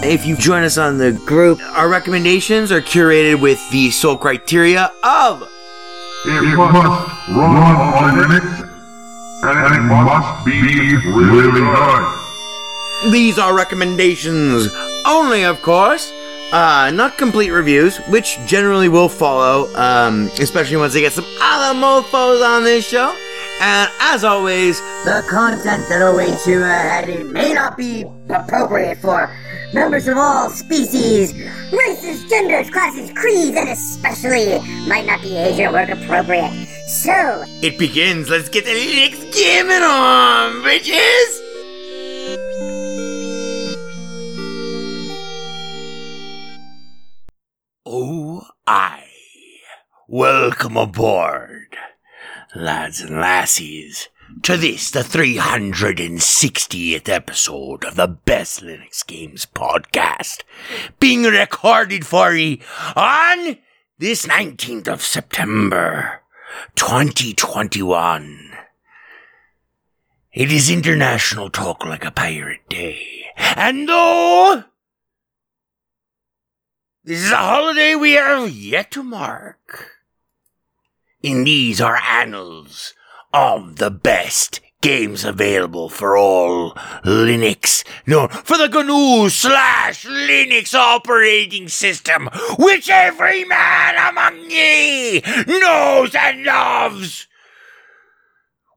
If you join us on the group, our recommendations are curated with the sole criteria of It must run on Linux, and it must be really good. These are recommendations only, of course. Uh, not complete reviews, which generally will follow, um, especially once they get some other mofos on this show. And as always, The content that awaits you ahead it may not be appropriate for members of all species, races, genders, classes, creeds, and especially might not be age or work appropriate. So, it begins. Let's get the Linux gaming on, bitches! Oh, I. Welcome aboard, lads and lassies, to this, the 360th episode of the Best Linux Games podcast, being recorded for ye on this 19th of September, 2021. It is International Talk Like a Pirate Day. And though this is a holiday we have yet to mark, in these are annals of the best games available for all Linux, no, for the GNU slash Linux operating system, which every man among ye knows and loves.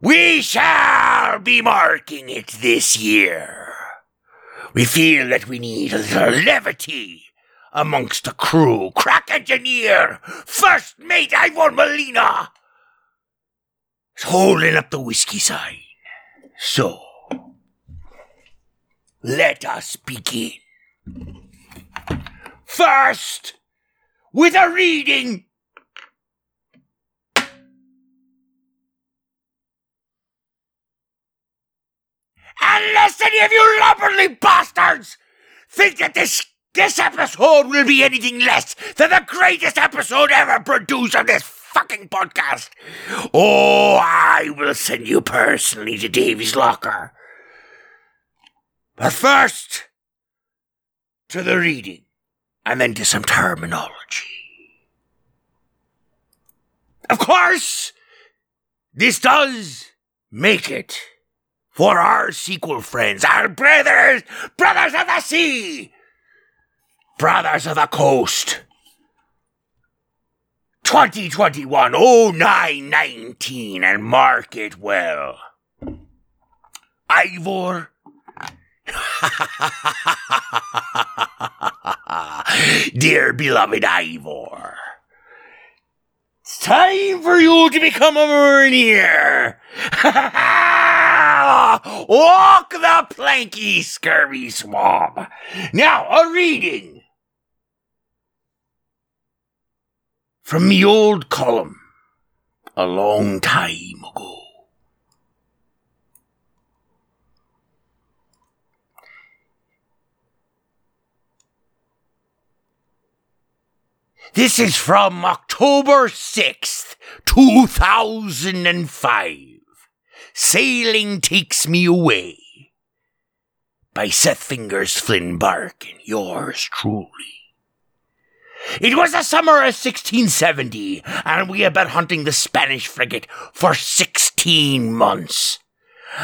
We shall be marking it this year. We feel that we need a little levity amongst the crew. Crack engineer, first mate Ivor Molina, holding up the whiskey sign. So, let us begin. First, with a reading. Unless any of you lubberly bastards think that this this episode will be anything less than the greatest episode ever produced on this fucking podcast. Oh, I will send you personally to Davy's locker. But first, to the reading, and then to some terminology. Of course, this does make it for our sequel friends, our brothers, brothers of the sea, brothers of the coast. 2021 0919 and mark it well. Ivor. Dear beloved Ivor. It's time for you to become a Marinier. walk the planky scurvy swab. Now, a reading from the old column a long time ago. This is from October 6th, 2005. Sailing Takes Me Away by Seth Fingers Flynn Bark and yours truly. It was the summer of 1670, and we had been hunting the Spanish frigate for 16 months.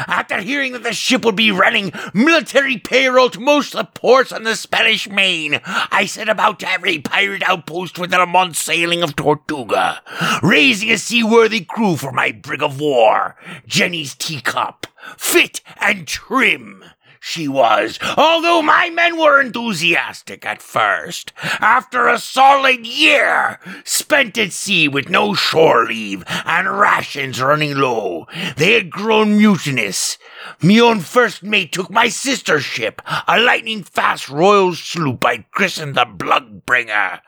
After hearing that the ship would be running military payroll to most of the ports on the Spanish main, I set about to every pirate outpost within a month's sailing of Tortuga, raising a seaworthy crew for my brig of war, Jenny's teacup, fit and trim she was, although my men were enthusiastic at first. After a solid year spent at sea with no shore leave and rations running low, they had grown mutinous. Me own first mate took my sister ship, a lightning fast royal sloop I christened the Bloodbringer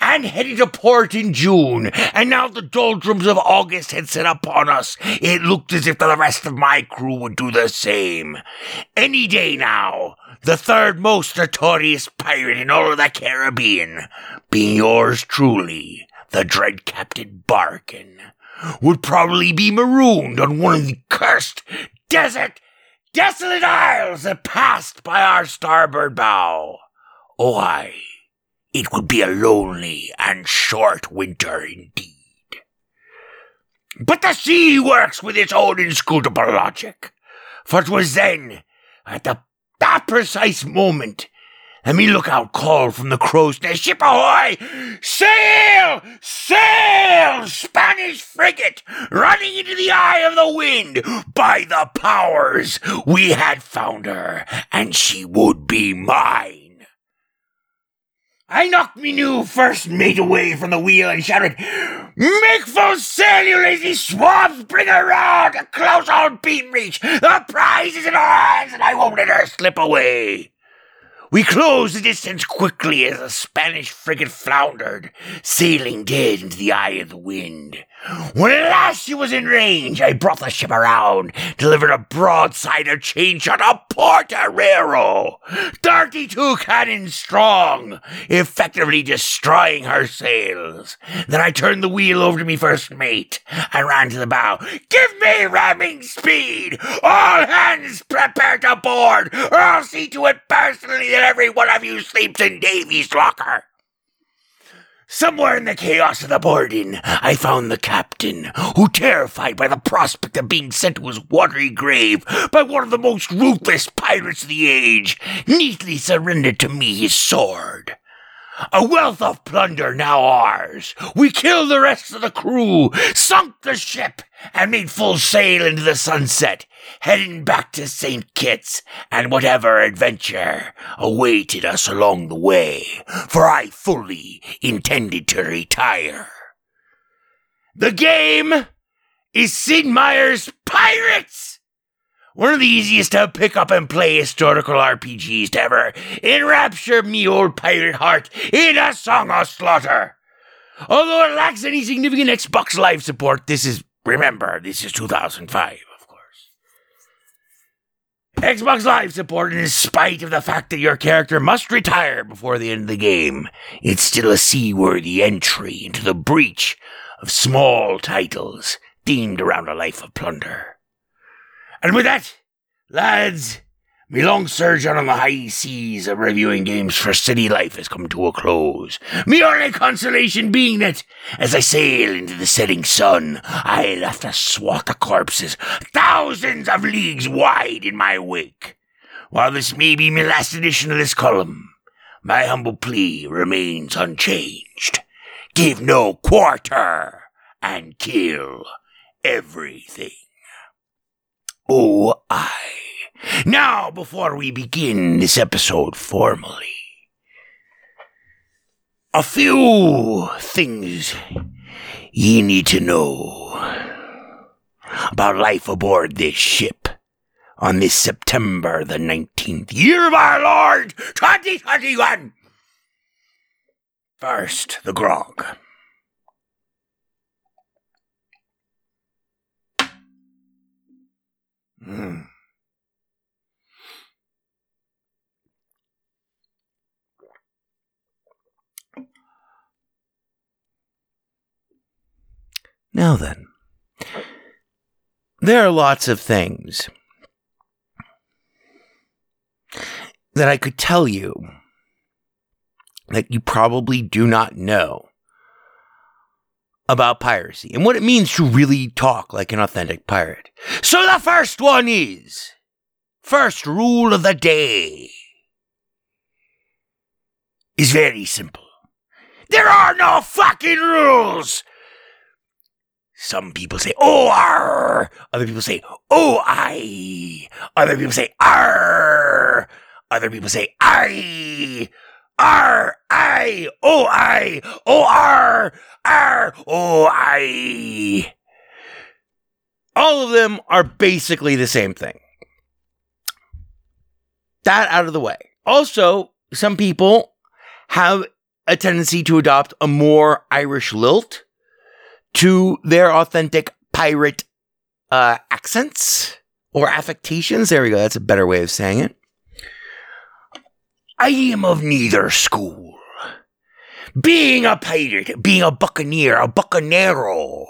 and headed to port in June, and now the doldrums of August had set upon us. It looked as if the rest of my crew would do the same. Any day now, the third most notorious pirate in all of the Caribbean, being yours truly, the dread Captain Barkin, would probably be marooned on one of the cursed desert, desolate isles that passed by our starboard bow. Oh, I it would be a lonely and short winter indeed. But the sea works with its own inscrutable logic, for 'twas then, at the, that precise moment, that me lookout called from the crow's nest, Ship ahoy! Sail! Sail! Spanish frigate running into the eye of the wind! By the powers, we had found her, and she would be mine! I knocked me new first mate away from the wheel and shouted, Make full sail, you lazy swabs! Bring her round! A close on beam reach! The prize is in our hands, and I won't let her slip away! We closed the distance quickly as the Spanish frigate floundered, sailing dead into the eye of the wind. When at last she was in range, I brought the ship around, delivered a broadside of chain shot a Porterero, thirty-two cannons strong, effectively destroying her sails. Then I turned the wheel over to me first mate and ran to the bow. Give me ramming speed! All hands prepare to board, or I'll see to it personally that every one of you sleeps in Davy's locker. Somewhere in the chaos of the boarding, I found the captain, who, terrified by the prospect of being sent to his watery grave by one of the most ruthless pirates of the age, neatly surrendered to me his sword. A wealth of plunder now ours. We killed the rest of the crew, sunk the ship, and made full sail into the sunset, heading back to St. Kitts and whatever adventure awaited us along the way, for I fully intended to retire. The game is Sid Meier's Pirates! One of the easiest to pick up and play historical RPGs to ever enrapture me old pirate heart in a song of slaughter. Although it lacks any significant Xbox Live support, this is, remember, this is 2005, of course. Xbox Live support, in spite of the fact that your character must retire before the end of the game, it's still a seaworthy entry into the breach of small titles themed around a life of plunder. And with that, lads, me long sojourn on the high seas of reviewing games for city life has come to a close. Me only consolation being that, as I sail into the setting sun, I'll left a swath of corpses thousands of leagues wide in my wake. While this may be my last edition of this column, my humble plea remains unchanged. Give no quarter and kill everything. Oh, I. Now, before we begin this episode formally, a few things ye need to know about life aboard this ship on this September the 19th, year of our Lord 2021. First, the grog. Mm. Now then, there are lots of things that I could tell you that you probably do not know about piracy and what it means to really talk like an authentic pirate. So the first one is first rule of the day is very simple. There are no fucking rules. Some people say "oh r," other people say "oh I," other people say "r," other people say "I." R I O I O R R O I. All of them are basically the same thing. That out of the way. Also, some people have a tendency to adopt a more Irish lilt to their authentic pirate uh, accents or affectations. There we go. That's a better way of saying it. I am of neither school. Being a pirate, being a buccaneer, a buccanero,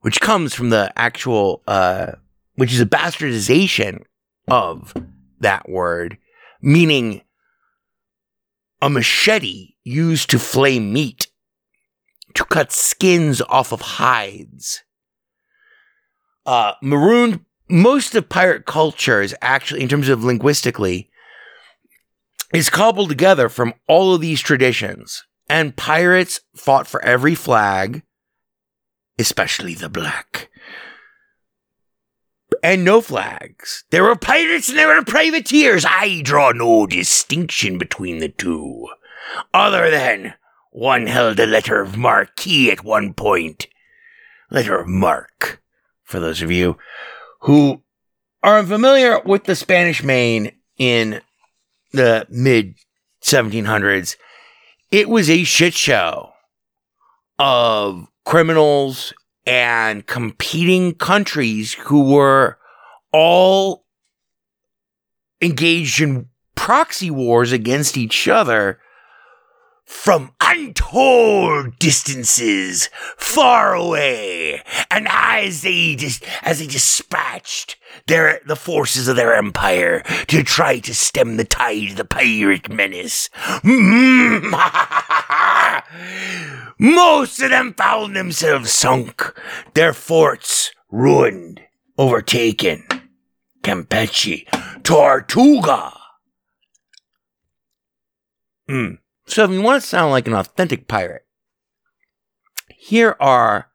which comes from the actual, uh, which is a bastardization of that word, meaning a machete used to flay meat, to cut skins off of hides. Uh, marooned, most of pirate culture is actually, in terms of linguistically, is cobbled together from all of these traditions. And pirates fought for every flag, especially the black. And no flags. There were pirates and there were privateers. I draw no distinction between the two, other than one held a letter of marquis at one point. Letter of mark, for those of you who are unfamiliar with the Spanish Main in the mid 1700s, it was a shit show of criminals and competing countries who were all engaged in proxy wars against each other from untold distances far away and as they dis- as they dispatched their the forces of their empire to try to stem the tide of the pirate menace. Most of them found themselves sunk their forts ruined overtaken. Campeche tortuga. Hmm. So if you want to sound like an authentic pirate, here are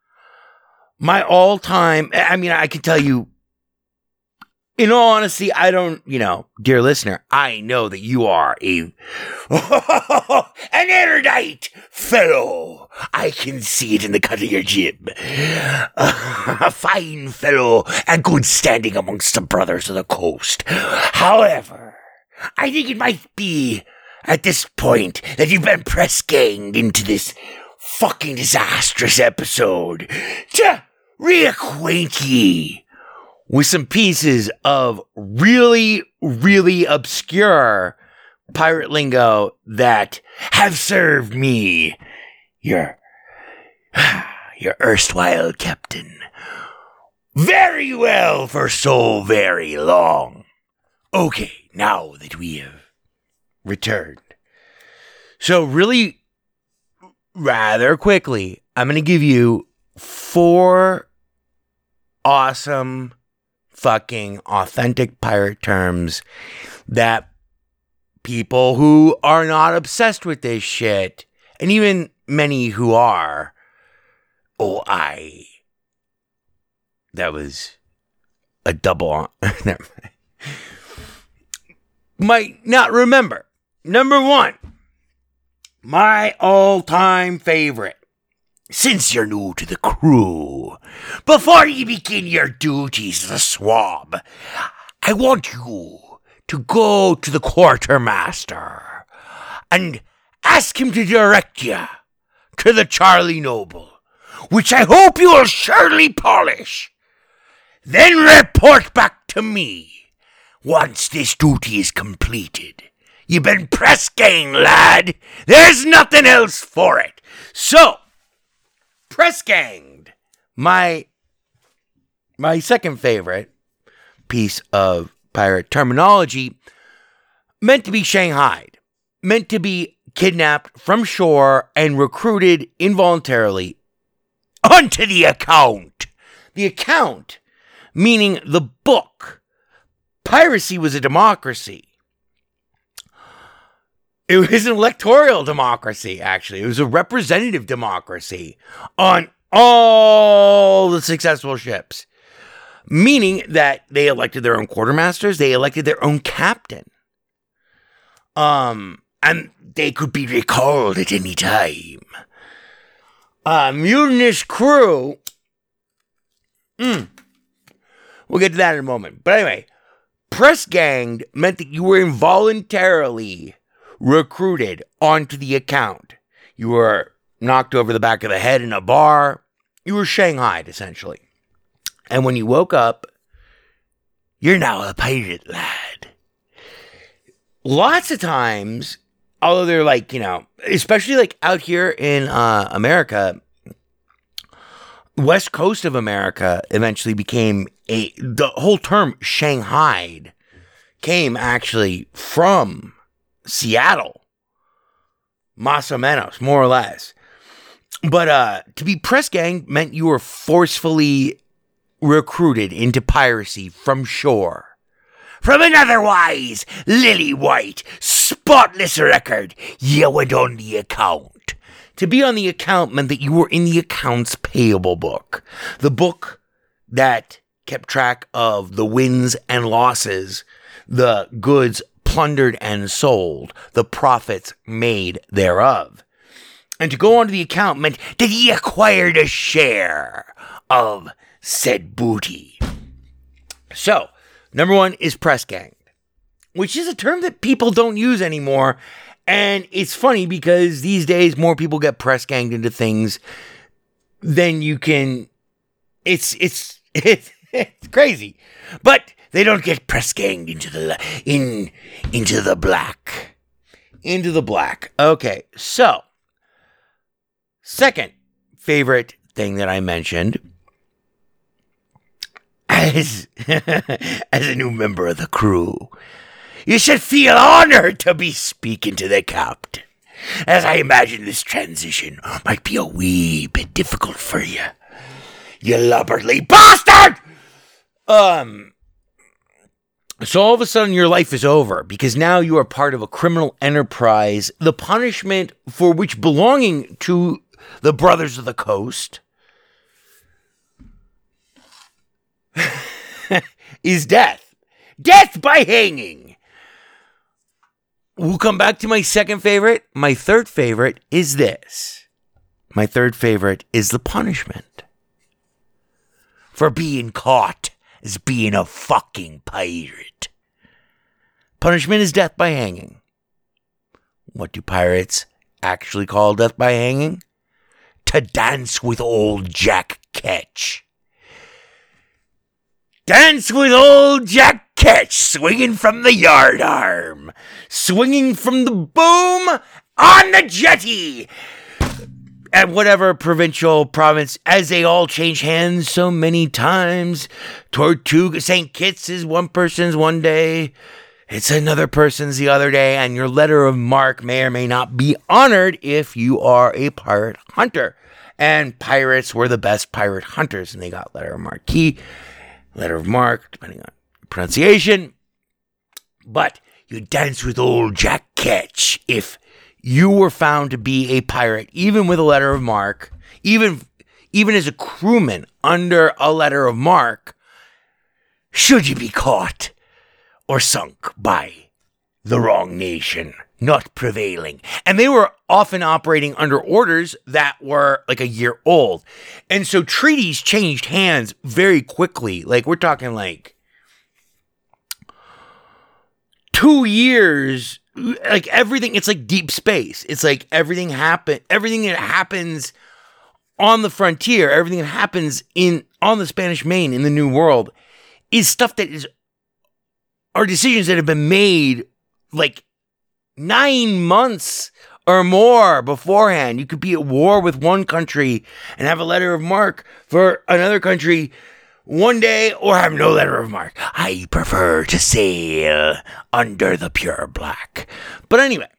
my all time. I mean, I can tell you, in all honesty, I don't, you know, dear listener, I know that you are a, an erudite fellow. I can see it in the cut of your jib. a fine fellow and good standing amongst the brothers of the coast. However, I think it might be at this point that you've been press ganged into this fucking disastrous episode to reacquaint ye with some pieces of really, really obscure pirate lingo that have served me, your, your erstwhile captain, very well for so very long. Okay, now that we have returned. So, really, rather quickly, I'm going to give you four awesome, fucking authentic pirate terms that people who are not obsessed with this shit, and even many who are, oh, I. That was a double. Mind. Might not remember. Number one, my all time favorite. Since you're new to the crew, before you begin your duties as a swab, I want you to go to the quartermaster and ask him to direct you to the Charlie Noble, which I hope you will surely polish. Then report back to me once this duty is completed. You've been press gang, lad. There's nothing else for it. So, press ganged. My my second favorite piece of pirate terminology meant to be shanghaied, meant to be kidnapped from shore and recruited involuntarily onto the account. The account, meaning the book. Piracy was a democracy. It was an electoral democracy, actually. It was a representative democracy on all the successful ships, meaning that they elected their own quartermasters, they elected their own captain. Um, and they could be recalled at any time. A mutinous crew. Mm. We'll get to that in a moment. But anyway, press ganged meant that you were involuntarily recruited onto the account. You were knocked over the back of the head in a bar. You were shanghaied, essentially. And when you woke up, you're now a pirate lad. Lots of times, although they're like, you know, especially like out here in uh, America, west coast of America eventually became a, the whole term shanghaied came actually from Seattle. Más menos, more or less. But uh, to be press gang meant you were forcefully recruited into piracy from shore. From an otherwise lily white, spotless record, you went on the account. To be on the account meant that you were in the accounts payable book, the book that kept track of the wins and losses, the goods plundered and sold, the profits made thereof. And to go on to the account meant that he acquired a share of said booty. So, number one is press gang, which is a term that people don't use anymore. And it's funny because these days more people get press ganged into things than you can. It's it's it's, it's crazy, but they don't get press ganged into the in into the black, into the black. Okay, so second favorite thing that I mentioned as as a new member of the crew. You should feel honored to be speaking to the captain, as I imagine this transition might be a wee bit difficult for you. You lubberly bastard! Um. So all of a sudden your life is over because now you are part of a criminal enterprise, the punishment for which belonging to the Brothers of the Coast is death. Death by hanging. We'll come back to my second favorite. My third favorite is this. My third favorite is the punishment for being caught as being a fucking pirate. Punishment is death by hanging. What do pirates actually call death by hanging? To dance with old Jack Ketch. Dance with old Jack Ketch, swinging from the yardarm, swinging from the boom on the jetty. At whatever provincial province, as they all change hands so many times. Tortuga, St. Kitts is one person's one day, it's another person's the other day, and your letter of marque may or may not be honored if you are a pirate hunter. And pirates were the best pirate hunters, and they got letter of marquee letter of marque, depending on pronunciation. But you dance with old Jack Ketch if you were found to be a pirate, even with a letter of marque, even even as a crewman under a letter of marque, should you be caught or sunk by the wrong nation, not prevailing. And they were often operating under orders that were like a year old. And so treaties changed hands very quickly. Like we're talking like two years, like everything, it's like deep space. It's like everything happen, everything that happens on the frontier, everything that happens in on the Spanish Main in the New World is stuff that is are decisions that have been made like nine months or more beforehand. You could be at war with one country and have a letter of marque for another country one day or have no letter of marque. I prefer to sail under the pure black. But anyway,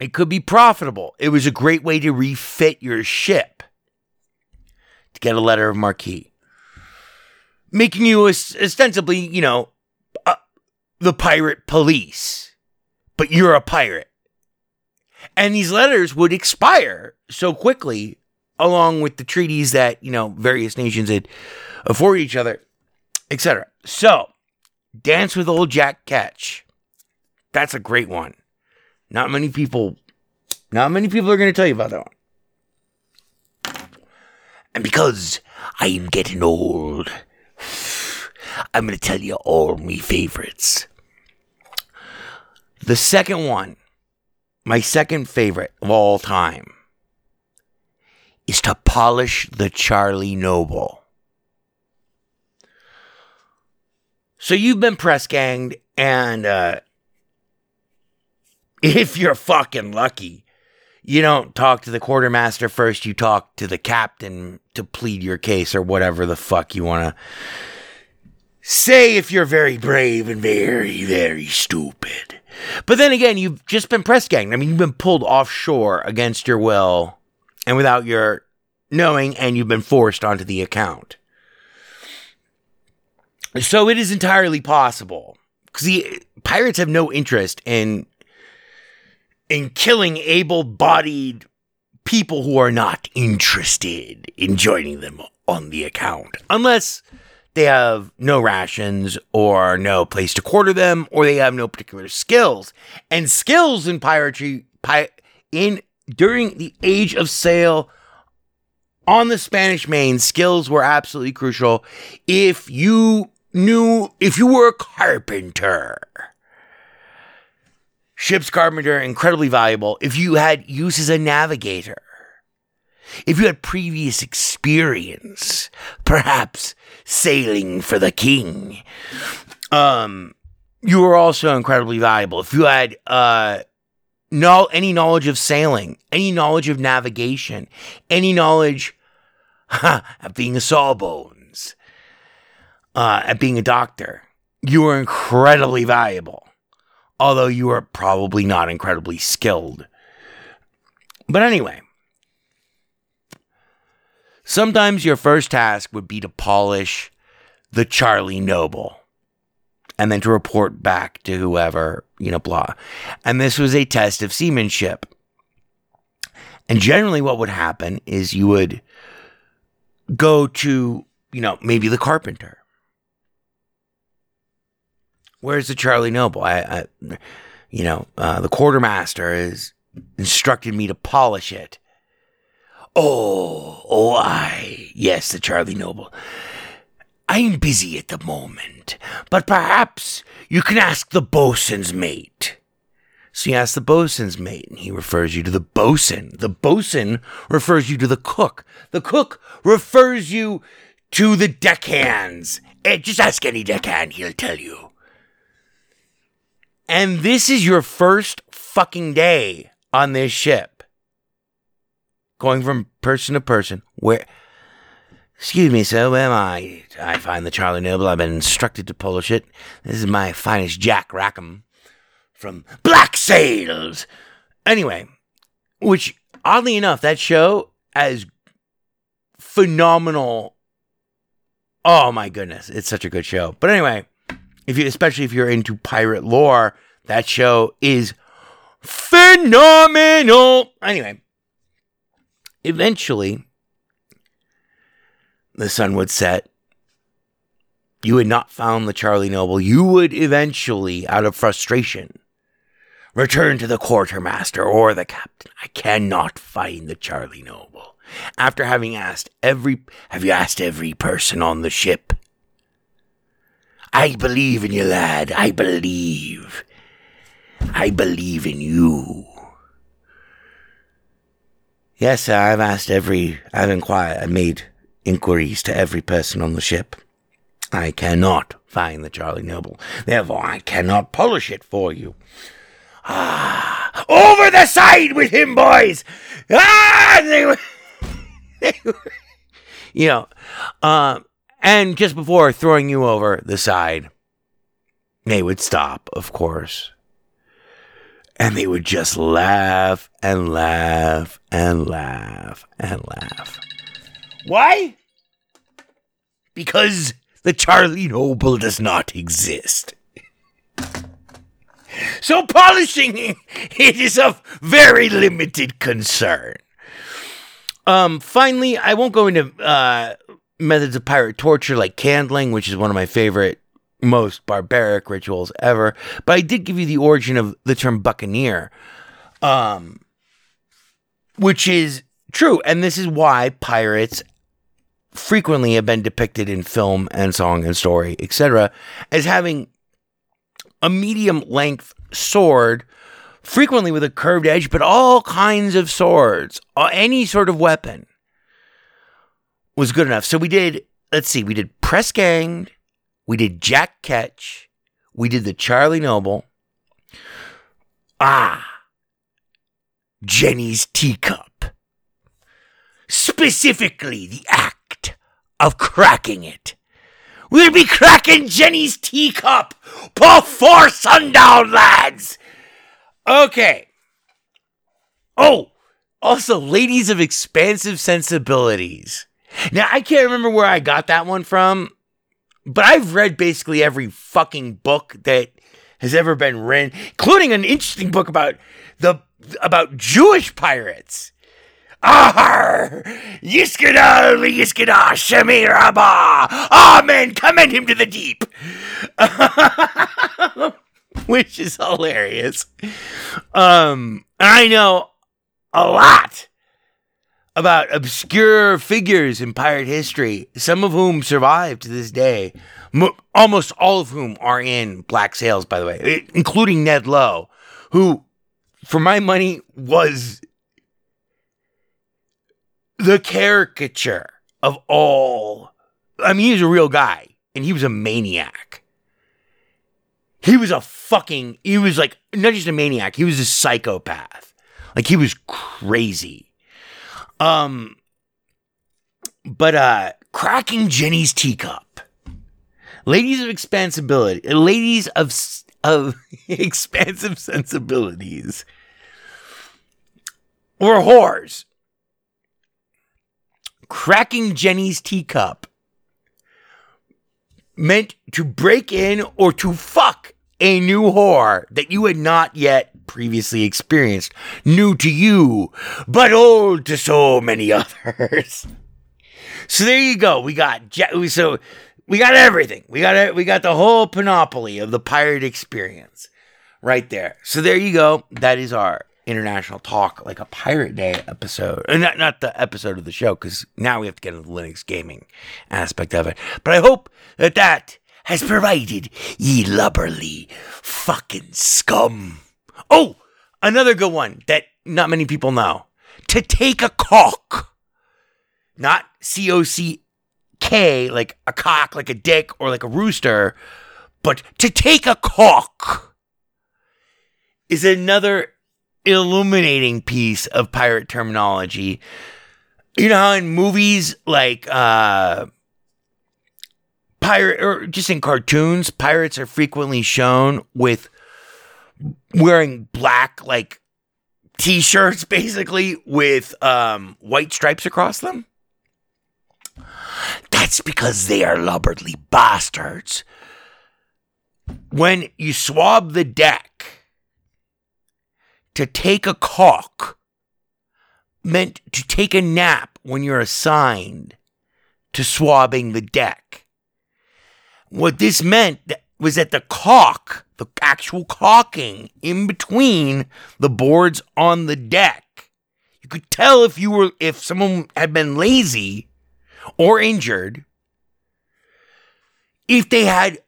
it could be profitable. It was a great way to refit your ship to get a letter of marque, making you ostensibly, you know, uh, the pirate police, but you're a pirate. And these letters would expire so quickly, along with the treaties that, you know, various nations had afforded each other, etc. So, Dance with Old Jack Ketch. That's a great one. Not many people, not many people are going to tell you about that one. And because I'm getting old, I'm going to tell you all me favorites. The second one, my second favorite of all time, is to polish the Charlie Noble. So you've been press ganged, and uh, if you're fucking lucky, you don't talk to the quartermaster first, you talk to the captain to plead your case or whatever the fuck you want to say if you're very brave and very, very stupid. But then again, you've just been press ganged. I mean, you've been pulled offshore against your will and without your knowing, and you've been forced onto the account. So it is entirely possible. Because the pirates have no interest in in killing able-bodied people who are not interested in joining them on the account, unless they have no rations or no place to quarter them, or they have no particular skills. And skills in piracy, pi- in during the age of sail on the Spanish Main, skills were absolutely crucial. If you knew, if you were a carpenter, ship's carpenter, incredibly valuable. If you had use as a navigator, if you had previous experience, perhaps sailing for the king, um, you were also incredibly valuable. If you had uh, no any knowledge of sailing, any knowledge of navigation, any knowledge of being a sawbones, uh, at being a doctor, you are incredibly valuable. Although you are probably not incredibly skilled. But anyway, sometimes your first task would be to polish the Charlie Noble and then to report back to whoever, you know, blah. And this was a test of seamanship. And generally, what would happen is you would go to, you know, maybe the carpenter. Where's the Charlie Noble? I, I you know, uh, the quartermaster has instructed me to polish it. Oh, oh, I, yes, the Charlie Noble. I'm busy at the moment, but perhaps you can ask the bosun's mate. So you ask the bosun's mate, and he refers you to the bosun. The bosun refers you to the cook. The cook refers you to the deckhands. Eh, just ask any deckhand, he'll tell you. And this is your first fucking day on this ship. Going from person to person. Where Excuse me, sir, where am I? I find the Charlie Noble. I've been instructed to polish it. This is my finest Jack Rackham from Black Sails. Anyway, which oddly enough, that show as phenomenal. Oh my goodness, it's such a good show. But anyway, if you especially if you're into pirate lore, that show is phenomenal. Anyway, eventually the sun would set. You had not found the Charlie Noble. You would eventually, out of frustration, return to the quartermaster or the captain. I cannot find the Charlie Noble. After having asked every, have you asked every person on the ship? I believe in you, lad. I believe. I believe in you. Yes, I've asked every, I've inquired, I've made inquiries to every person on the ship. I cannot find the Charlie Noble. Therefore, I cannot polish it for you. Ah, over the side with him, boys! Ah, they were, they were- you know, um, and just before throwing you over the side, they would stop, of course. And they would just laugh and laugh and laugh and laugh. Why? Because the Charlie Noble does not exist. So polishing it is of very limited concern. Um, finally, I won't go into uh, methods of pirate torture like candling, which is one of my favorite, most barbaric rituals ever. But I did give you the origin of the term buccaneer, um, which is true, and this is why pirates frequently have been depicted in film and song and story, etc., as having a medium length sword, frequently with a curved edge, but all kinds of swords, uh, any sort of weapon was good enough. So we did, let's see, we did Press Ganged, we did Jack Ketch, we did the Charlie Noble. Ah, Jenny's Teacup. Specifically, the act of cracking it. We'll be cracking Jenny's teacup before sundown, lads. Okay. Oh, also, ladies of expansive sensibilities. Now, I can't remember where I got that one from, but I've read basically every fucking book that has ever been written, including an interesting book about the about Jewish pirates. Ahar! Yiskada, Yiskada, Shemiraba! Amen! Commend him to the deep! Which is hilarious. Um, I know a lot about obscure figures in pirate history, some of whom survive to this day. Mo- almost all of whom are in Black Sails, by the way, including Ned Low, who, for my money, was the caricature of all. I mean, he was a real guy, and he was a maniac. He was a fucking. He was like not just a maniac. He was a psychopath. Like he was crazy. Um. But uh, cracking Jenny's teacup. Ladies of expansibility, ladies of of expansive sensibilities, or whores cracking Jenny's teacup meant to break in or to fuck a new whore that you had not yet previously experienced, new to you, but old to so many others. So there you go. We got Je- so we got everything. We got. We got the whole panoply of the pirate experience right there. So there you go. That is our international talk like a pirate day episode not, not the episode of the show because now we have to get into the linux gaming aspect of it. But i hope that that has provided ye lubberly fucking scum. Oh another good one that not many people know. To take a cock. Not c-o-c-k like a cock like a dick or like a rooster but to take a cock is another illuminating piece of pirate terminology. You know how in movies like uh pirate or just in cartoons, pirates are frequently shown with wearing black like t-shirts basically with um white stripes across them. That's because they are lubberly bastards. When you swab the deck, to take a caulk meant to take a nap when you're assigned to swabbing the deck. What this meant was that the caulk, the actual caulking in between the boards on the deck, you could tell if you were if someone had been lazy or injured if they had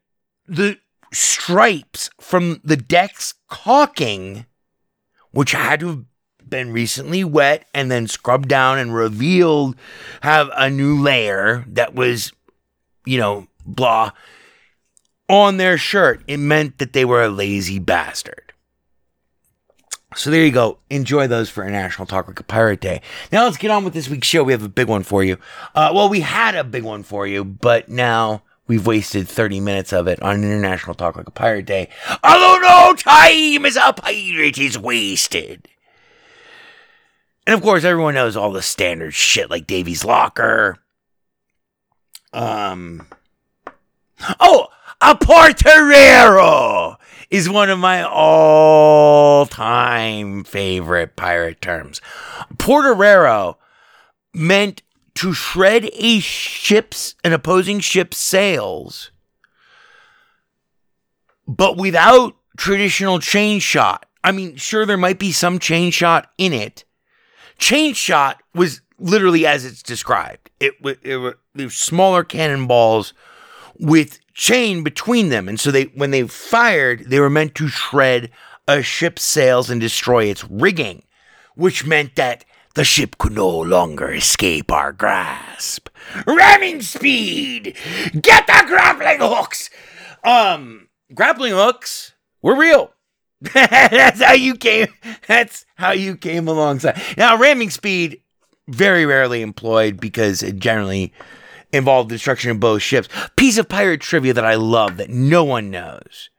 the stripes from the deck's caulking, which had to have been recently wet and then scrubbed down and revealed, have a new layer that was, you know, blah, on their shirt. It meant that they were a lazy bastard. So there you go. Enjoy those for International Talk Like a Pirate Day. Now let's get on with this week's show. We have a big one for you. Uh, well, we had a big one for you, but now we've wasted 30 minutes of it on International Talk Like a Pirate Day. Although no time as a pirate is wasted. And of course, everyone knows all the standard shit like Davy's Locker. Um. Oh, a porterero is one of my all time favorite pirate terms. Porterero meant to shred a ship's, an opposing ship's sails, but without traditional chain shot. I mean, sure, there might be some chain shot in it. Chain shot was literally as it's described. It, it, were they were smaller cannonballs with chain between them. And so they when they fired, they were meant to shred a ship's sails and destroy its rigging, which meant that the ship could no longer escape our grasp. Ramming speed! Get the grappling hooks! Um, grappling hooks were real. that's how you came. That's how you came alongside. Now, ramming speed very rarely employed because it generally involved destruction of both ships. Piece of pirate trivia that I love that no one knows.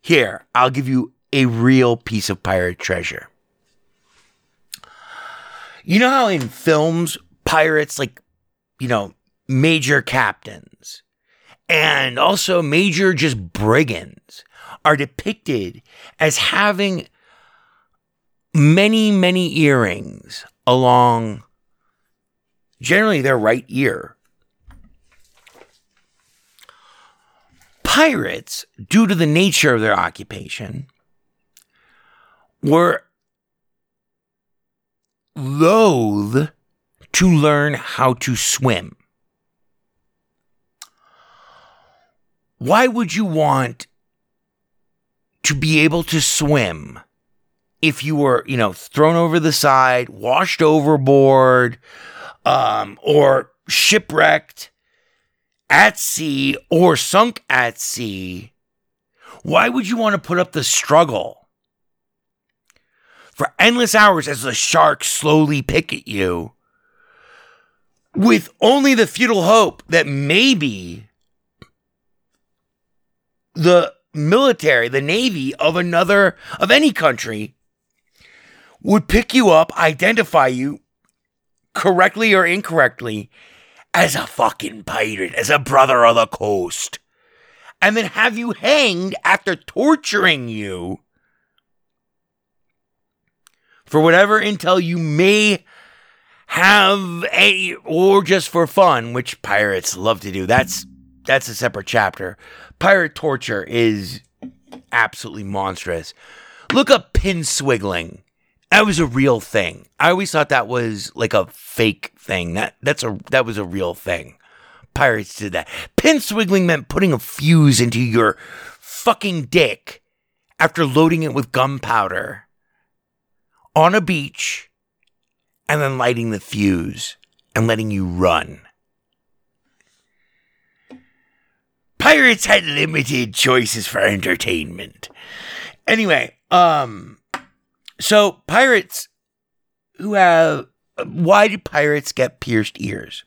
Here, I'll give you a real piece of pirate treasure. You know how in films, pirates, like, you know, major captains and also major just brigands are depicted as having many, many earrings along generally their right ear. Pirates, due to the nature of their occupation, were loath to learn how to swim. Why would you want to be able to swim if you were, you know, thrown over the side, washed overboard, um, or shipwrecked at sea or sunk at sea? Why would you want to put up the struggle for endless hours as the sharks slowly pick at you with only the futile hope that maybe the military, the navy of another, of any country, would pick you up, identify you correctly or incorrectly as a fucking pirate, as a brother of the coast, and then have you hanged after torturing you for whatever intel you may have a or just for fun which pirates love to do. That's that's a separate chapter. Pirate torture is absolutely monstrous. Look up pin swiggling. That was a real thing. I always thought that was like a fake thing. That that's a that was a real thing. Pirates did that. Pin swiggling meant putting a fuse into your fucking dick after loading it with gunpowder on a beach and then lighting the fuse and letting you run. Pirates had limited choices for entertainment. Anyway, um, so pirates who have why do pirates get pierced ears?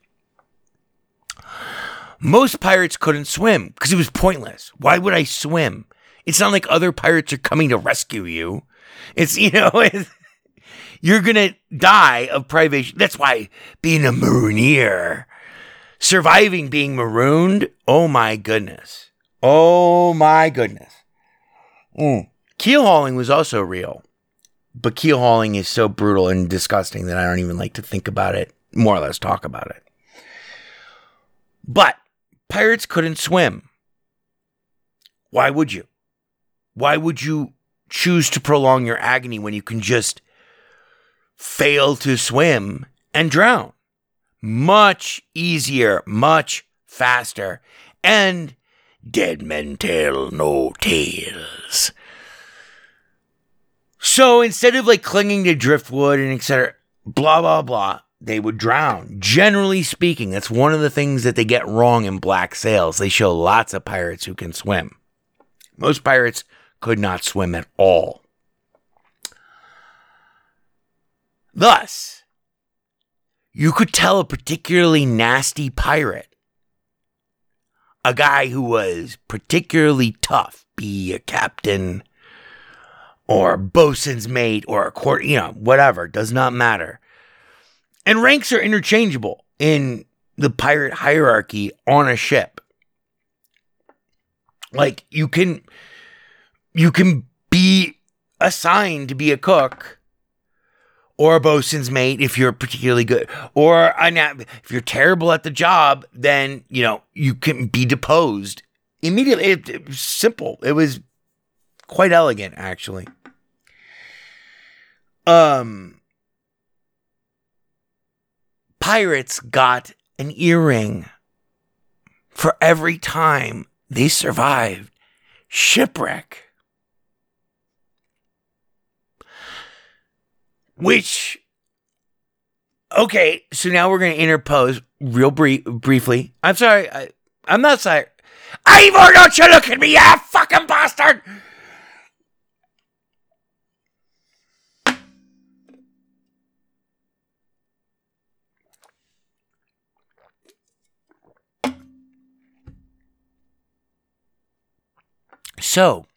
Most pirates couldn't swim because it was pointless. Why would I swim? It's not like other pirates are coming to rescue you. It's you know, it's, you're gonna die of privation. That's why being a marooner, surviving being marooned. Oh my goodness. Oh my goodness. Mm. Keel hauling was also real, but keel hauling is so brutal and disgusting that I don't even like to think about it. More or less, talk about it. But pirates couldn't swim. Why would you? Why would you choose to prolong your agony when you can just fail to swim and drown? Much easier, much faster, and Dead men tell no tales. So instead of like clinging to driftwood and etc., blah, blah, blah, they would drown. Generally speaking, that's one of the things that they get wrong in Black Sails. They show lots of pirates who can swim. Most pirates could not swim at all. Thus, you could tell a particularly nasty pirate, a guy who was particularly tough, be a captain or a bosun's mate or a court, you know, whatever, does not matter. And ranks are interchangeable in the pirate hierarchy on a ship. Like you can you can be assigned to be a cook or a bosun's mate if you're particularly good or if you're terrible at the job then you know you can be deposed. Immediately it, it was simple. It was quite elegant actually. Um pirates got an earring for every time they survived shipwreck Which, okay, so now we're going to interpose real brief, briefly. I'm sorry. I, I'm not sorry. Ivor, don't you look at me, you fucking bastard! So,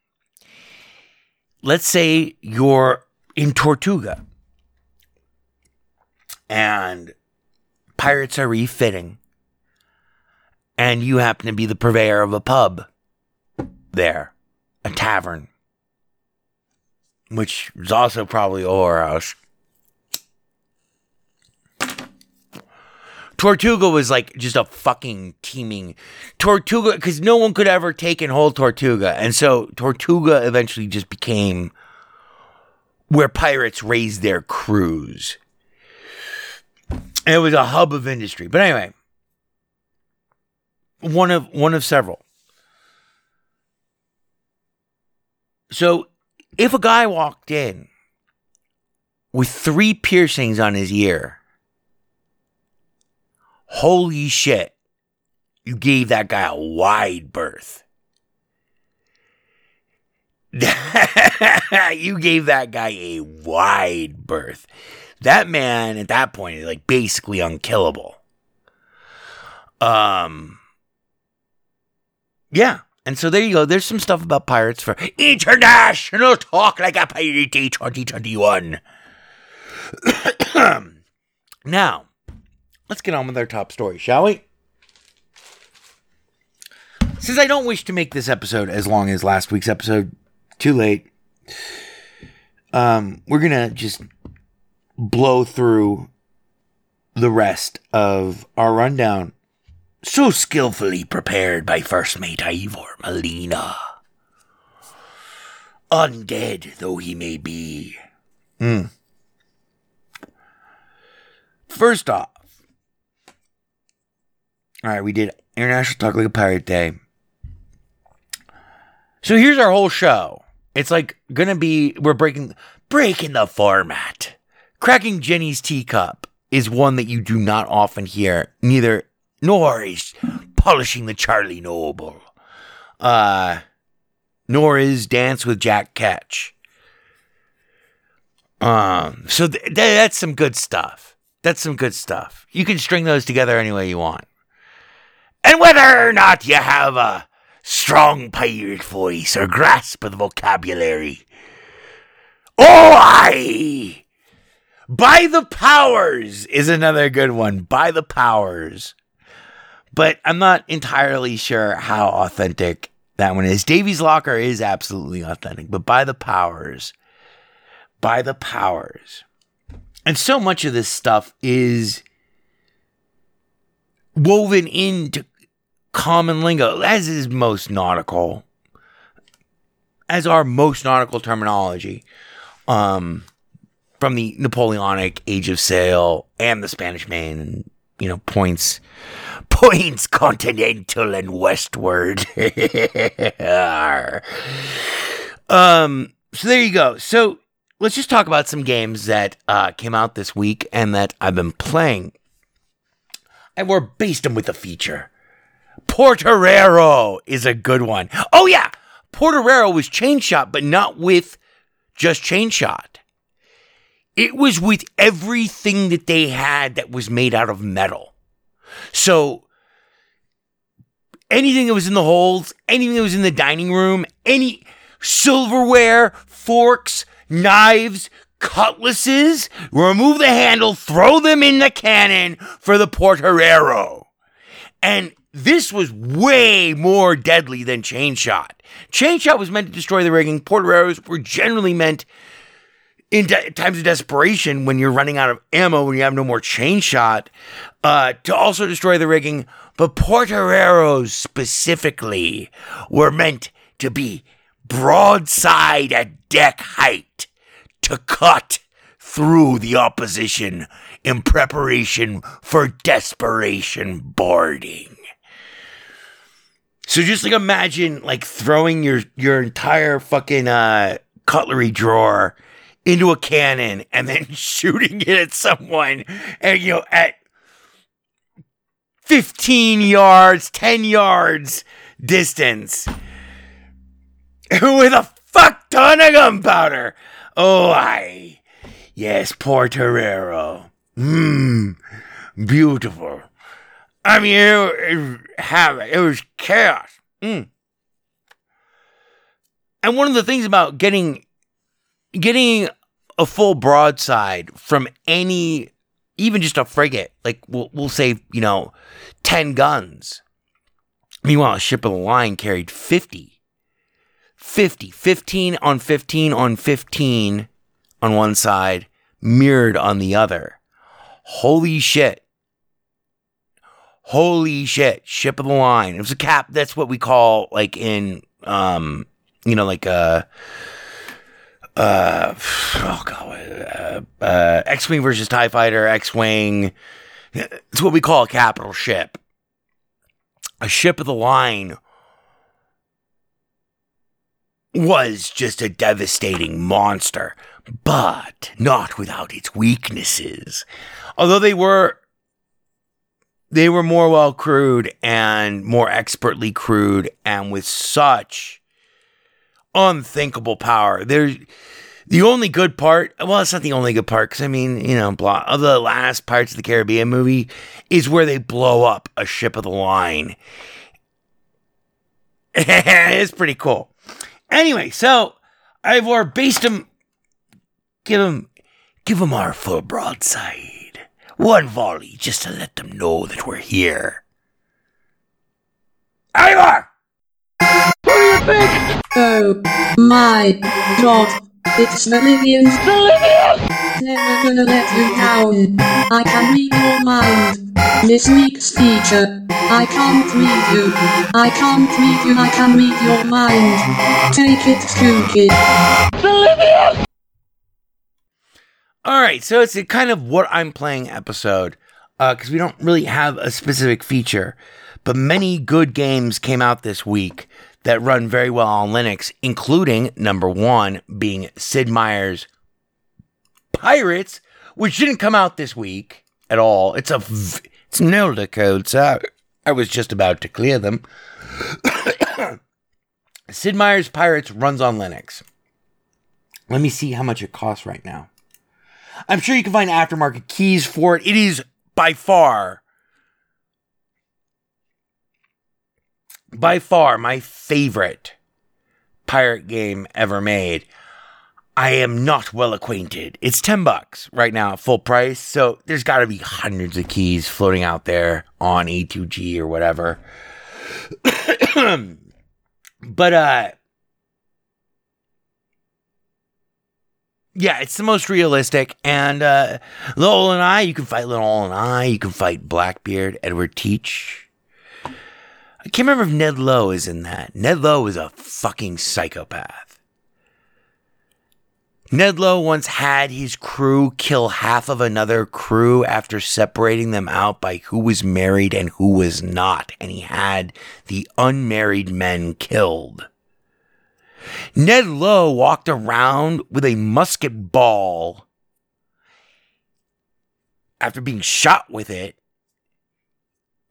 let's say you're in Tortuga and pirates are refitting, and you happen to be the purveyor of a pub there, a tavern, which is also probably a whorehouse. Tortuga was like just a fucking teeming Tortuga because no one could ever take and hold Tortuga, and so Tortuga eventually just became where pirates raised their crews. It was a hub of industry. But anyway, one of one of several. So if a guy walked in with three piercings on his ear, holy shit, you gave that guy a wide berth. you gave that guy a wide berth that man at that point is like basically unkillable. Um, yeah. And so there you go. There's some stuff about pirates for international talk like a pirate day 2021. now, let's get on with our top story, shall we? Since I don't wish to make this episode as long as last week's episode, too late. Um, we're gonna just blow through the rest of our rundown. So skillfully prepared by First Mate Ivor Molina. Undead though he may be. Hmm. First off, all right, we did International Talk Like a Pirate Day. So here's our whole show. It's like gonna be we're breaking breaking the format. Cracking Jenny's teacup is one that you do not often hear, neither nor is polishing the Charlie Noble. Uh nor is Dance with Jack Ketch. Um, so th- th- that's some good stuff. That's some good stuff. You can string those together any way you want. And whether or not you have a strong pirate voice or grasp of the vocabulary, oh, I by the Powers is another good one. By the Powers. But I'm not entirely sure how authentic that one is. Davy's Locker is absolutely authentic, but By the Powers. By the Powers. And so much of this stuff is woven into common lingo, as is most nautical, as are most nautical terminology. Um, from the Napoleonic Age of Sail and the Spanish Main you know, points points continental and westward. um so there you go. So let's just talk about some games that uh, came out this week and that I've been playing. And we're based them with a feature. Porterero is a good one. Oh yeah, Porterero was chain shot, but not with just chain shot. It was with everything that they had that was made out of metal. So anything that was in the holes, anything that was in the dining room, any silverware, forks, knives, cutlasses, remove the handle, throw them in the cannon for the Porterero. And this was way more deadly than chain shot. Chain shot was meant to destroy the rigging. Portereros were generally meant in de- times of desperation when you're running out of ammo, when you have no more chain shot, uh, to also destroy the rigging. But Portereros specifically were meant to be broadside at deck height to cut through the opposition in preparation for desperation boarding. So just like imagine like throwing your your entire fucking uh cutlery drawer into a cannon and then shooting it at someone and you know at 15 yards, 10 yards distance with a fuck ton of gunpowder. Oh, I. Yes, Porterero. Mmm. Beautiful. I mean, it, have it was chaos. Mm. And one of the things about getting getting a full broadside from any, even just a frigate, like we'll, we'll say, you know, 10 guns. Meanwhile, a ship of the line carried 50. 50. 15 on 15 on 15 on one side, mirrored on the other. Holy shit. Holy shit. Ship of the line. It was a cap. That's what we call, like, in, um, you know, like, uh, uh, oh god, uh, uh, X-wing versus Tie Fighter, X-wing. It's what we call a capital ship. A ship of the line was just a devastating monster, but not without its weaknesses. Although they were they were more well crewed and more expertly crewed and with such unthinkable power. There's the only good part. Well, it's not the only good part because I mean, you know, blah, of the last Pirates of the Caribbean movie is where they blow up a ship of the line. it's pretty cool. Anyway, so Ivor based him. Give him, give him our full broadside. One volley just to let them know that we're here. Ivor! Oh my god. It's Bolivians. Never gonna let you down. I can read your mind. This week's feature. I can't read you. I can't read you. I can read your mind. Take it, Kooky. All right, so it's a kind of what I'm playing episode uh, because we don't really have a specific feature, but many good games came out this week that run very well on Linux, including number one being Sid Meier's Pirates, which didn't come out this week at all. It's a v- it's Nilda code, so I was just about to clear them. Sid Meier's Pirates runs on Linux. Let me see how much it costs right now. I'm sure you can find aftermarket keys for it. It is by far, by far my favorite pirate game ever made. I am not well acquainted. It's 10 bucks right now at full price. So there's got to be hundreds of keys floating out there on A2G or whatever. but uh Yeah, it's the most realistic. And uh, Little and I, you can fight Little and I, you can fight Blackbeard, Edward Teach. I can't remember if Ned Low is in that. Ned Low is a fucking psychopath. Ned Low once had his crew kill half of another crew after separating them out by who was married and who was not, and he had the unmarried men killed. Ned Low walked around with a musket ball after being shot with it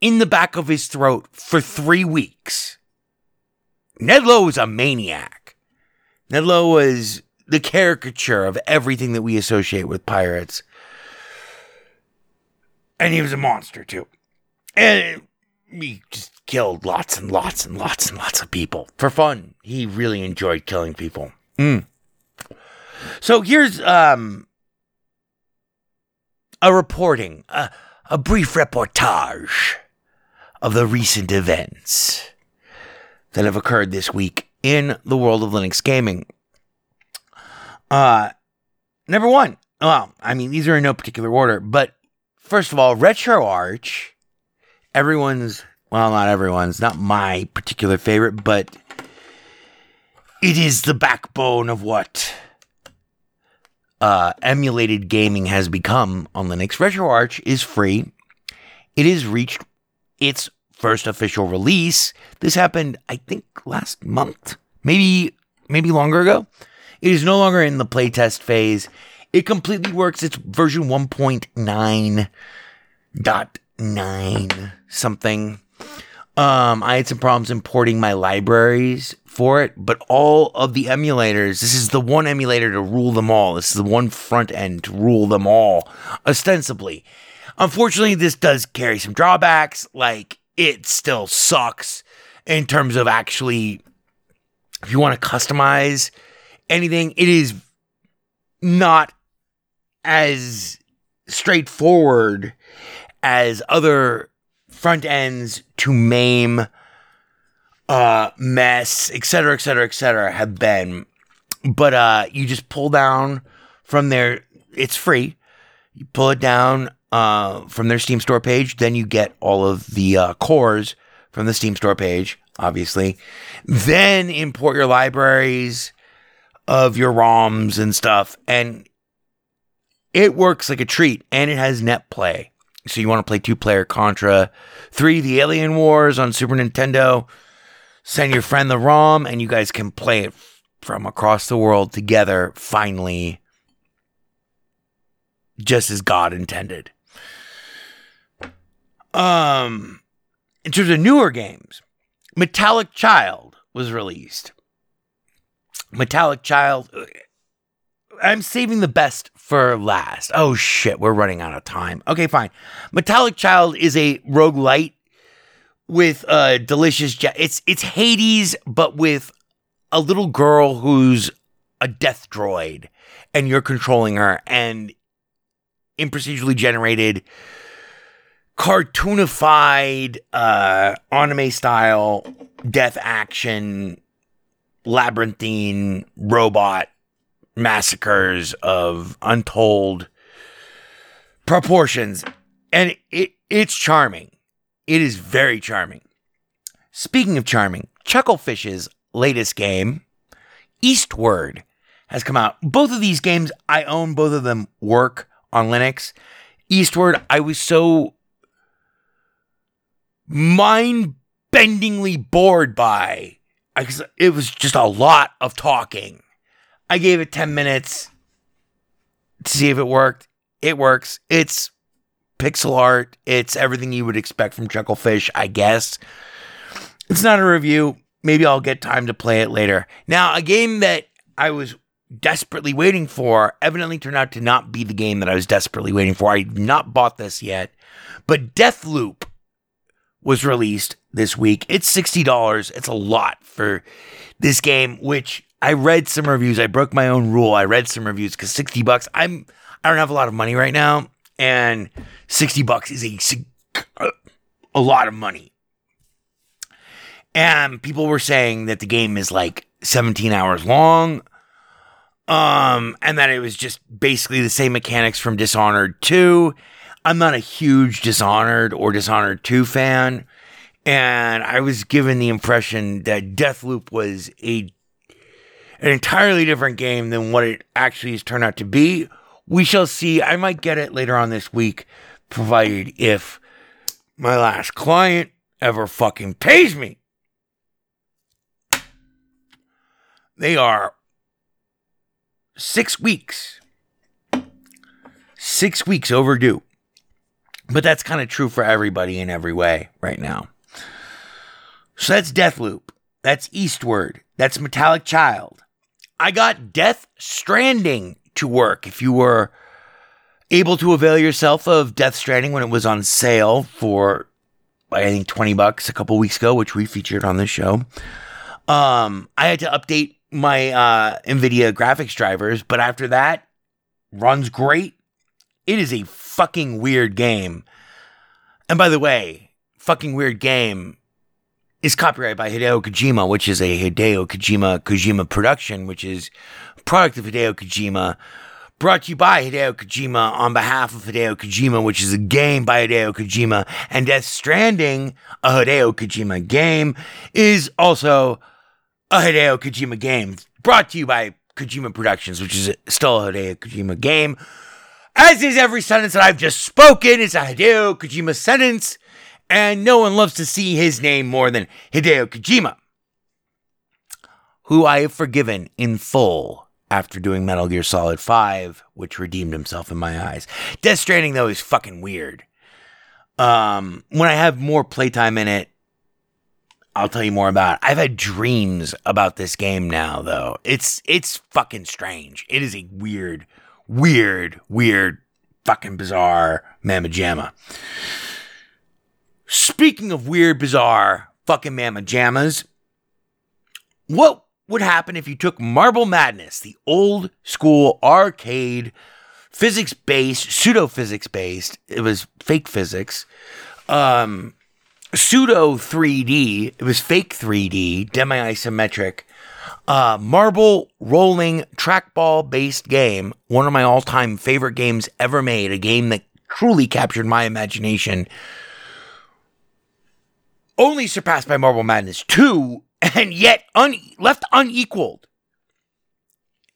in the back of his throat for three weeks. Ned Low was a maniac. Ned Low was the caricature of everything that we associate with pirates. And he was a monster too. And he just killed lots and lots and lots and lots of people for fun. He really enjoyed killing people. Mm. So here's um a reporting, a, a brief reportage of the recent events that have occurred this week in the world of Linux gaming. Uh, number one. Well, I mean, these are in no particular order, but first of all, RetroArch, everyone's, well, not everyone's, not my particular favorite, but it is the backbone of what uh, emulated gaming has become on Linux. RetroArch is free. It has reached its first official release. This happened, I think, last month, maybe maybe longer ago. It is no longer in the playtest phase. It completely works. It's version 1.9.9 something. Um, I had some problems importing my libraries for it, but all of the emulators, this is the one emulator to rule them all. This is the one front end to rule them all, ostensibly. Unfortunately, this does carry some drawbacks. Like, it still sucks in terms of actually, if you want to customize anything, it is not as straightforward as other front ends to MAME, uh, MESS, etc., etc., etc., have been. But uh, you just pull down from there. It's free. You pull it down uh, from their Steam store page. Then you get all of the uh, cores from the Steam store page, obviously. Then import your libraries of your ROMs and stuff. And it works like a treat. And it has net play. So you want to play two player Contra 3, The Alien Wars on Super Nintendo. Send your friend the ROM, and you guys can play it from across the world together, finally, just as God intended. Um, in terms of newer games, Metallic Child was released. Metallic Child. I'm saving the best for last. Oh shit, we're running out of time. Okay, fine. Metallic Child is a roguelite with a delicious ja- it's it's Hades but with a little girl who's a death droid and you're controlling her and in procedurally generated cartoonified uh anime style death action labyrinthine robot massacres of untold proportions. And it it's charming. It is very charming. Speaking of charming chucklefish's latest game eastward has come out. Both of these games i own both of them work on linux. Eastward i was so mind-bendingly bored by it was just a lot of talking. I gave it 10 minutes to see if it worked. It works. It's pixel art. It's everything you would expect from Chucklefish, I guess. It's not a review. Maybe I'll get time to play it later. Now, a game that I was desperately waiting for evidently turned out to not be the game that I was desperately waiting for. I've not bought this yet, but Deathloop was released this week. It's $60. It's a lot for this game, which I read some reviews. I broke my own rule. I read some reviews because 60 bucks, I'm I don't have a lot of money right now, and 60 bucks is a a lot of money. And people were saying that the game is like 17 hours long. Um, and that it was just basically the same mechanics from Dishonored 2. I'm not a huge Dishonored or Dishonored 2 fan. And I was given the impression that Deathloop was a an entirely different game than what it actually has turned out to be. We shall see. I might get it later on this week, provided if my last client ever fucking pays me. They are six weeks. Six weeks overdue. But that's kind of true for everybody in every way right now. So that's Deathloop. That's Eastward. That's Metallic Child. I got Death Stranding to work. If you were able to avail yourself of Death Stranding when it was on sale for I think 20 bucks a couple weeks ago, which we featured on this show. Um, I had to update my uh, NVIDIA graphics drivers, but after that, runs great. It is a fucking weird game. And by the way, fucking weird game is copyrighted by Hideo Kojima, which is a Hideo Kojima Kojima production, which is product of Hideo Kojima, brought to you by Hideo Kojima on behalf of Hideo Kojima, which is a game by Hideo Kojima, and Death Stranding, a Hideo Kojima game, is also a Hideo Kojima game, brought to you by Kojima Productions, which is still a Hideo Kojima game. As is every sentence that I've just spoken, it's a Hideo Kojima sentence, and no one loves to see his name more than Hideo Kojima, who I have forgiven in full after doing Metal Gear Solid 5, which redeemed himself in my eyes. Death Stranding, though, is fucking weird. Um, when I have more playtime in it, I'll tell you more about it. I've had dreams about this game now, though. It's it's fucking strange. It is a weird, weird, weird, fucking bizarre mamma jamma. Speaking of weird, bizarre, fucking mamma jammas, what would happen if you took Marble Madness, the old school arcade physics based, pseudo physics based, it was fake physics, um, pseudo 3D, it was fake 3D, demi isometric, uh, marble rolling trackball based game, one of my all time favorite games ever made, a game that truly captured my imagination. Only surpassed by Marble Madness 2, and yet un- left unequaled.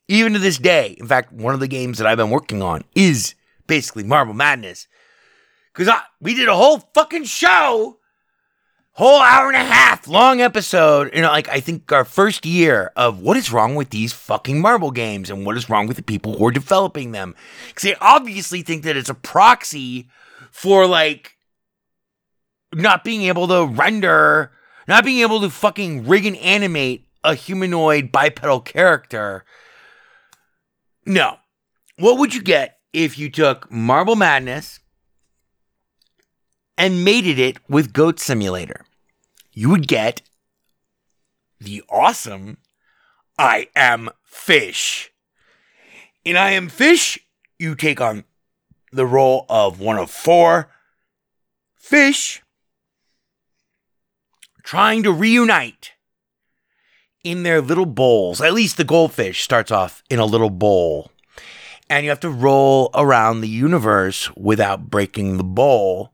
Even to this day. In fact, one of the games that I've been working on is basically Marble Madness. Because we did a whole fucking show whole hour and a half long episode. You know like i think our first year of what is wrong with these fucking marble games and what is wrong with the people who are developing them. Because they obviously think that it's a proxy for like not being able to render not being able to fucking rig and animate a humanoid bipedal character. No. What would you get if you took marble madness and mated it with Goat Simulator. You would get the awesome I Am Fish. In I Am Fish, you take on the role of one of four fish trying to reunite in their little bowls. At least the goldfish starts off in a little bowl. And you have to roll around the universe without breaking the bowl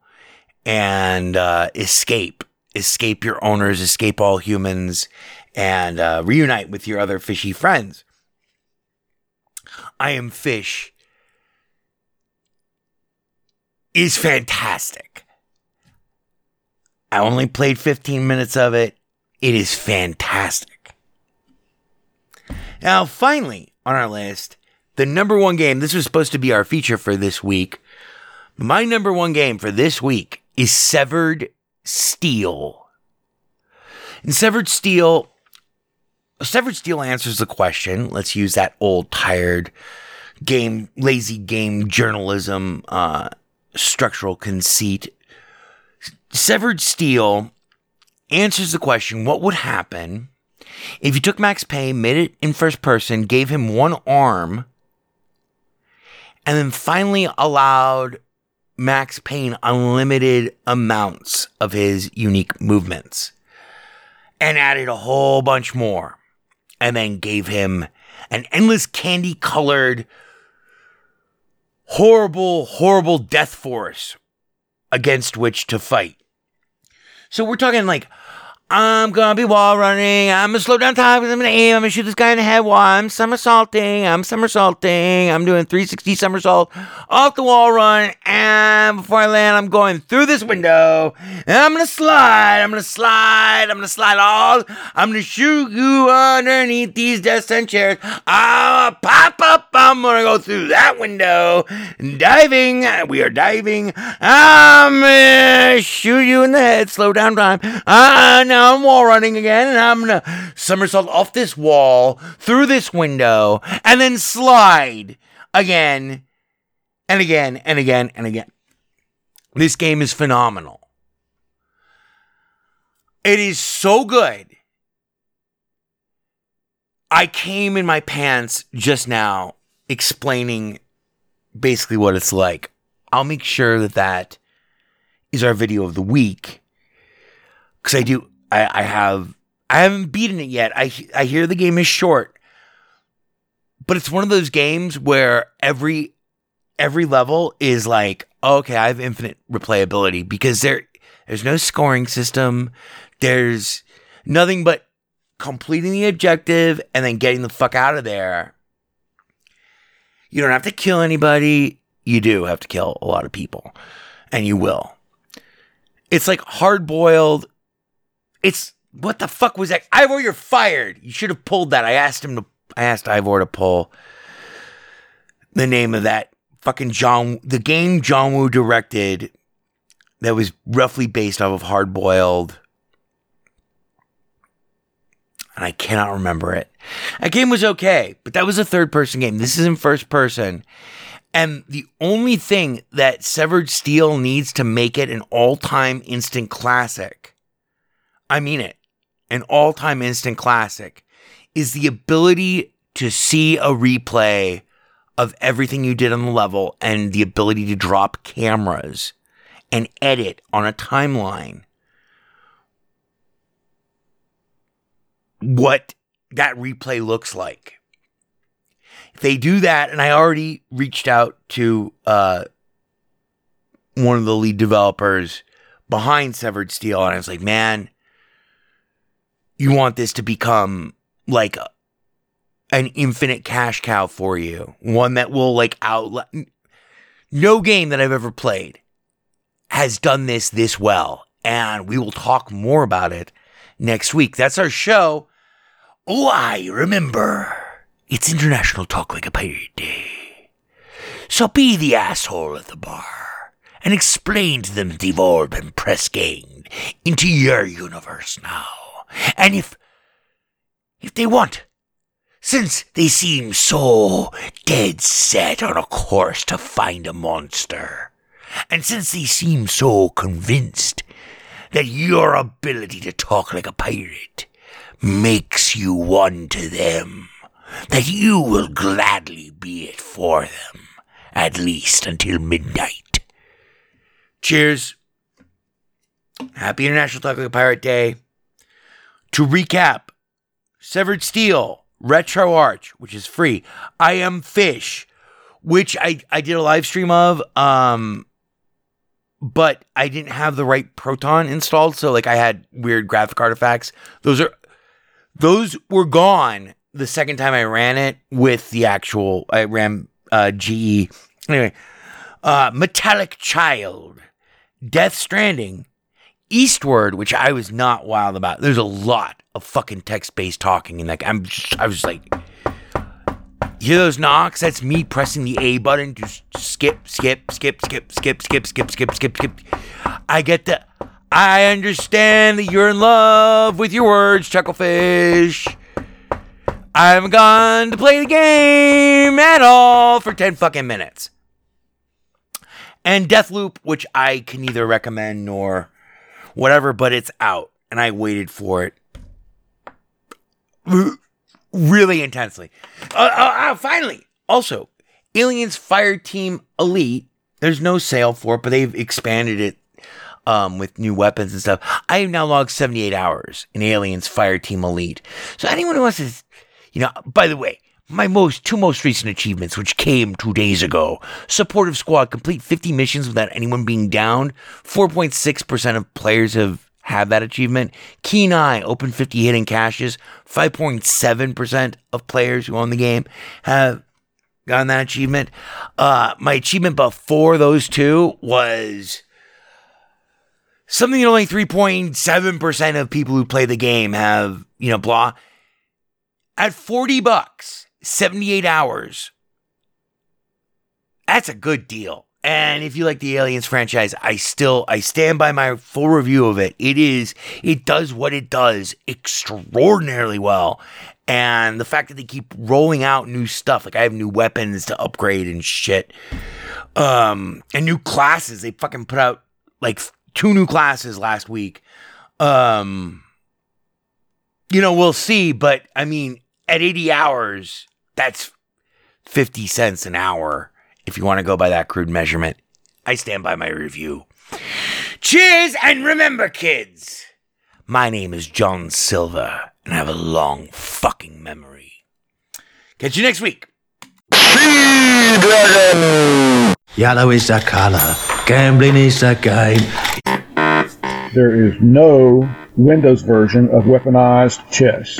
and uh, escape. Escape your owners, escape all humans, and uh, reunite with your other fishy friends. I Am Fish is fantastic. I only played 15 minutes of it. It is fantastic. Now, finally, on our list, the number one game. This was supposed to be our feature for this week. My number one game for this week is Severed Steel. In Severed Steel, Severed Steel answers the question. Let's use that old, tired game, lazy game journalism uh, structural conceit. Severed Steel answers the question what would happen if you took Max Payne, made it in first person, gave him one arm, and then finally allowed Max Payne unlimited amounts of his unique movements and added a whole bunch more and then gave him an endless candy colored horrible horrible death force against which to fight. So we're talking like I'm gonna be wall running. I'm gonna slow down time I'm gonna aim. I'm gonna shoot this guy in the head while I'm somersaulting. I'm somersaulting. I'm doing 360 somersault off the wall run. And before I land, I'm going through this window. And I'm gonna slide. I'm gonna slide. I'm gonna slide all. I'm gonna shoot you underneath these desks and chairs. I'll pop up. I'm gonna go through that window. Diving. We are diving. I'm gonna shoot you in the head. Slow down time. Ah, now I'm wall running again, and I'm gonna somersault off this wall, through this window, and then slide again, and again, and again, and again. This game is phenomenal. It is so good. I came in my pants just now explaining basically what it's like. I'll make sure that that is our video of the week because I do. I, I have. I haven't beaten it yet. I I hear the game is short, but it's one of those games where every every level is like, okay, I have infinite replayability because there there's no scoring system. There's nothing but completing the objective and then getting the fuck out of there. You don't have to kill anybody. You do have to kill a lot of people, and you will. It's like hard boiled. It's what the fuck was that? Ivor, you're fired. You should have pulled that. I asked him to. I asked Ivor to pull the name of that fucking John, the game John Woo directed that was roughly based off of Hard Boiled. And I cannot remember it. That game was okay, but that was a third person game. This is in first person. And the only thing that Severed Steel needs to make it an all time instant classic, I mean it, an all time instant classic, is the ability to see a replay of everything you did on the level and the ability to drop cameras and edit on a timeline what that replay looks like. If they do that, and I already reached out to uh, one of the lead developers behind Severed Steel, and I was like, man, you want this to become like an infinite cash cow for you, one that will like outlet. No game that I've ever played has done this this well, and we will talk more about it next week. That's our show. Oh, I remember. It's International Talk Like a Pirate Day. So be the asshole at the bar and explain to them that they've all been press ganged into your universe now. And if if they want, since they seem so dead set on a course to find a monster, and since they seem so convinced that your ability to talk like a pirate makes you one to them, that you will gladly be it for them, at least until midnight. Cheers. Happy International Talk Like a Pirate Day. To recap, Severed Steel, RetroArch, which is free. I Am Fish, which I, I did a live stream of. Um, but I didn't have the right Proton installed, so like I had weird graphic artifacts. Those are those were gone the second time I ran it with the actual I ran uh GE. Anyway, uh Metallic Child, Death Stranding, Eastward, which I was not wild about. There's a lot of fucking text-based talking in that. I'm just, I was like hear those knocks? That's me pressing the A button to skip, skip, skip, skip, skip, skip, skip, skip, skip, skip. I get the. I understand that you're in love with your words, Chucklefish. I haven't gone to play the game at all for 10 fucking minutes. And Deathloop, which I can neither recommend nor whatever, but it's out. And I waited for it really intensely. Uh, uh, uh, finally, also, Aliens Fireteam Elite. There's no sale for it, but they've expanded it um, with new weapons and stuff. I have now logged 78 hours in Aliens Fireteam Elite. So anyone who wants to, you know, by the way, my most two most recent achievements, which came two days ago. Supportive squad complete 50 missions without anyone being down. 4.6% of players have had that achievement. Keen Eye Open 50 hidden caches. 5.7% of players who own the game have gotten that achievement. Uh, my achievement before those two was something that only 3.7% of people who play the game have, you know, blah. At 40 bucks, 78 hours. That's a good deal. And if you like the Aliens franchise, I still I stand by my full review of it. It is it does what it does extraordinarily well. And the fact that they keep rolling out new stuff, like I have new weapons to upgrade and shit. Um and new classes. They fucking put out like two new classes last week. Um you know, we'll see, but I mean, at 80 hours, that's 50 cents an hour if you want to go by that crude measurement. I stand by my review. Cheers, and remember, kids, my name is John Silver, and I have a long fucking memory. Catch you next week. Yellow is the color, gambling is the game. There is no Windows version of weaponized chess.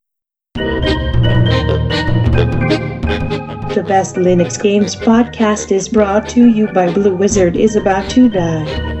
The Best Linux Games podcast is brought to you by Blue Wizard is About to Die.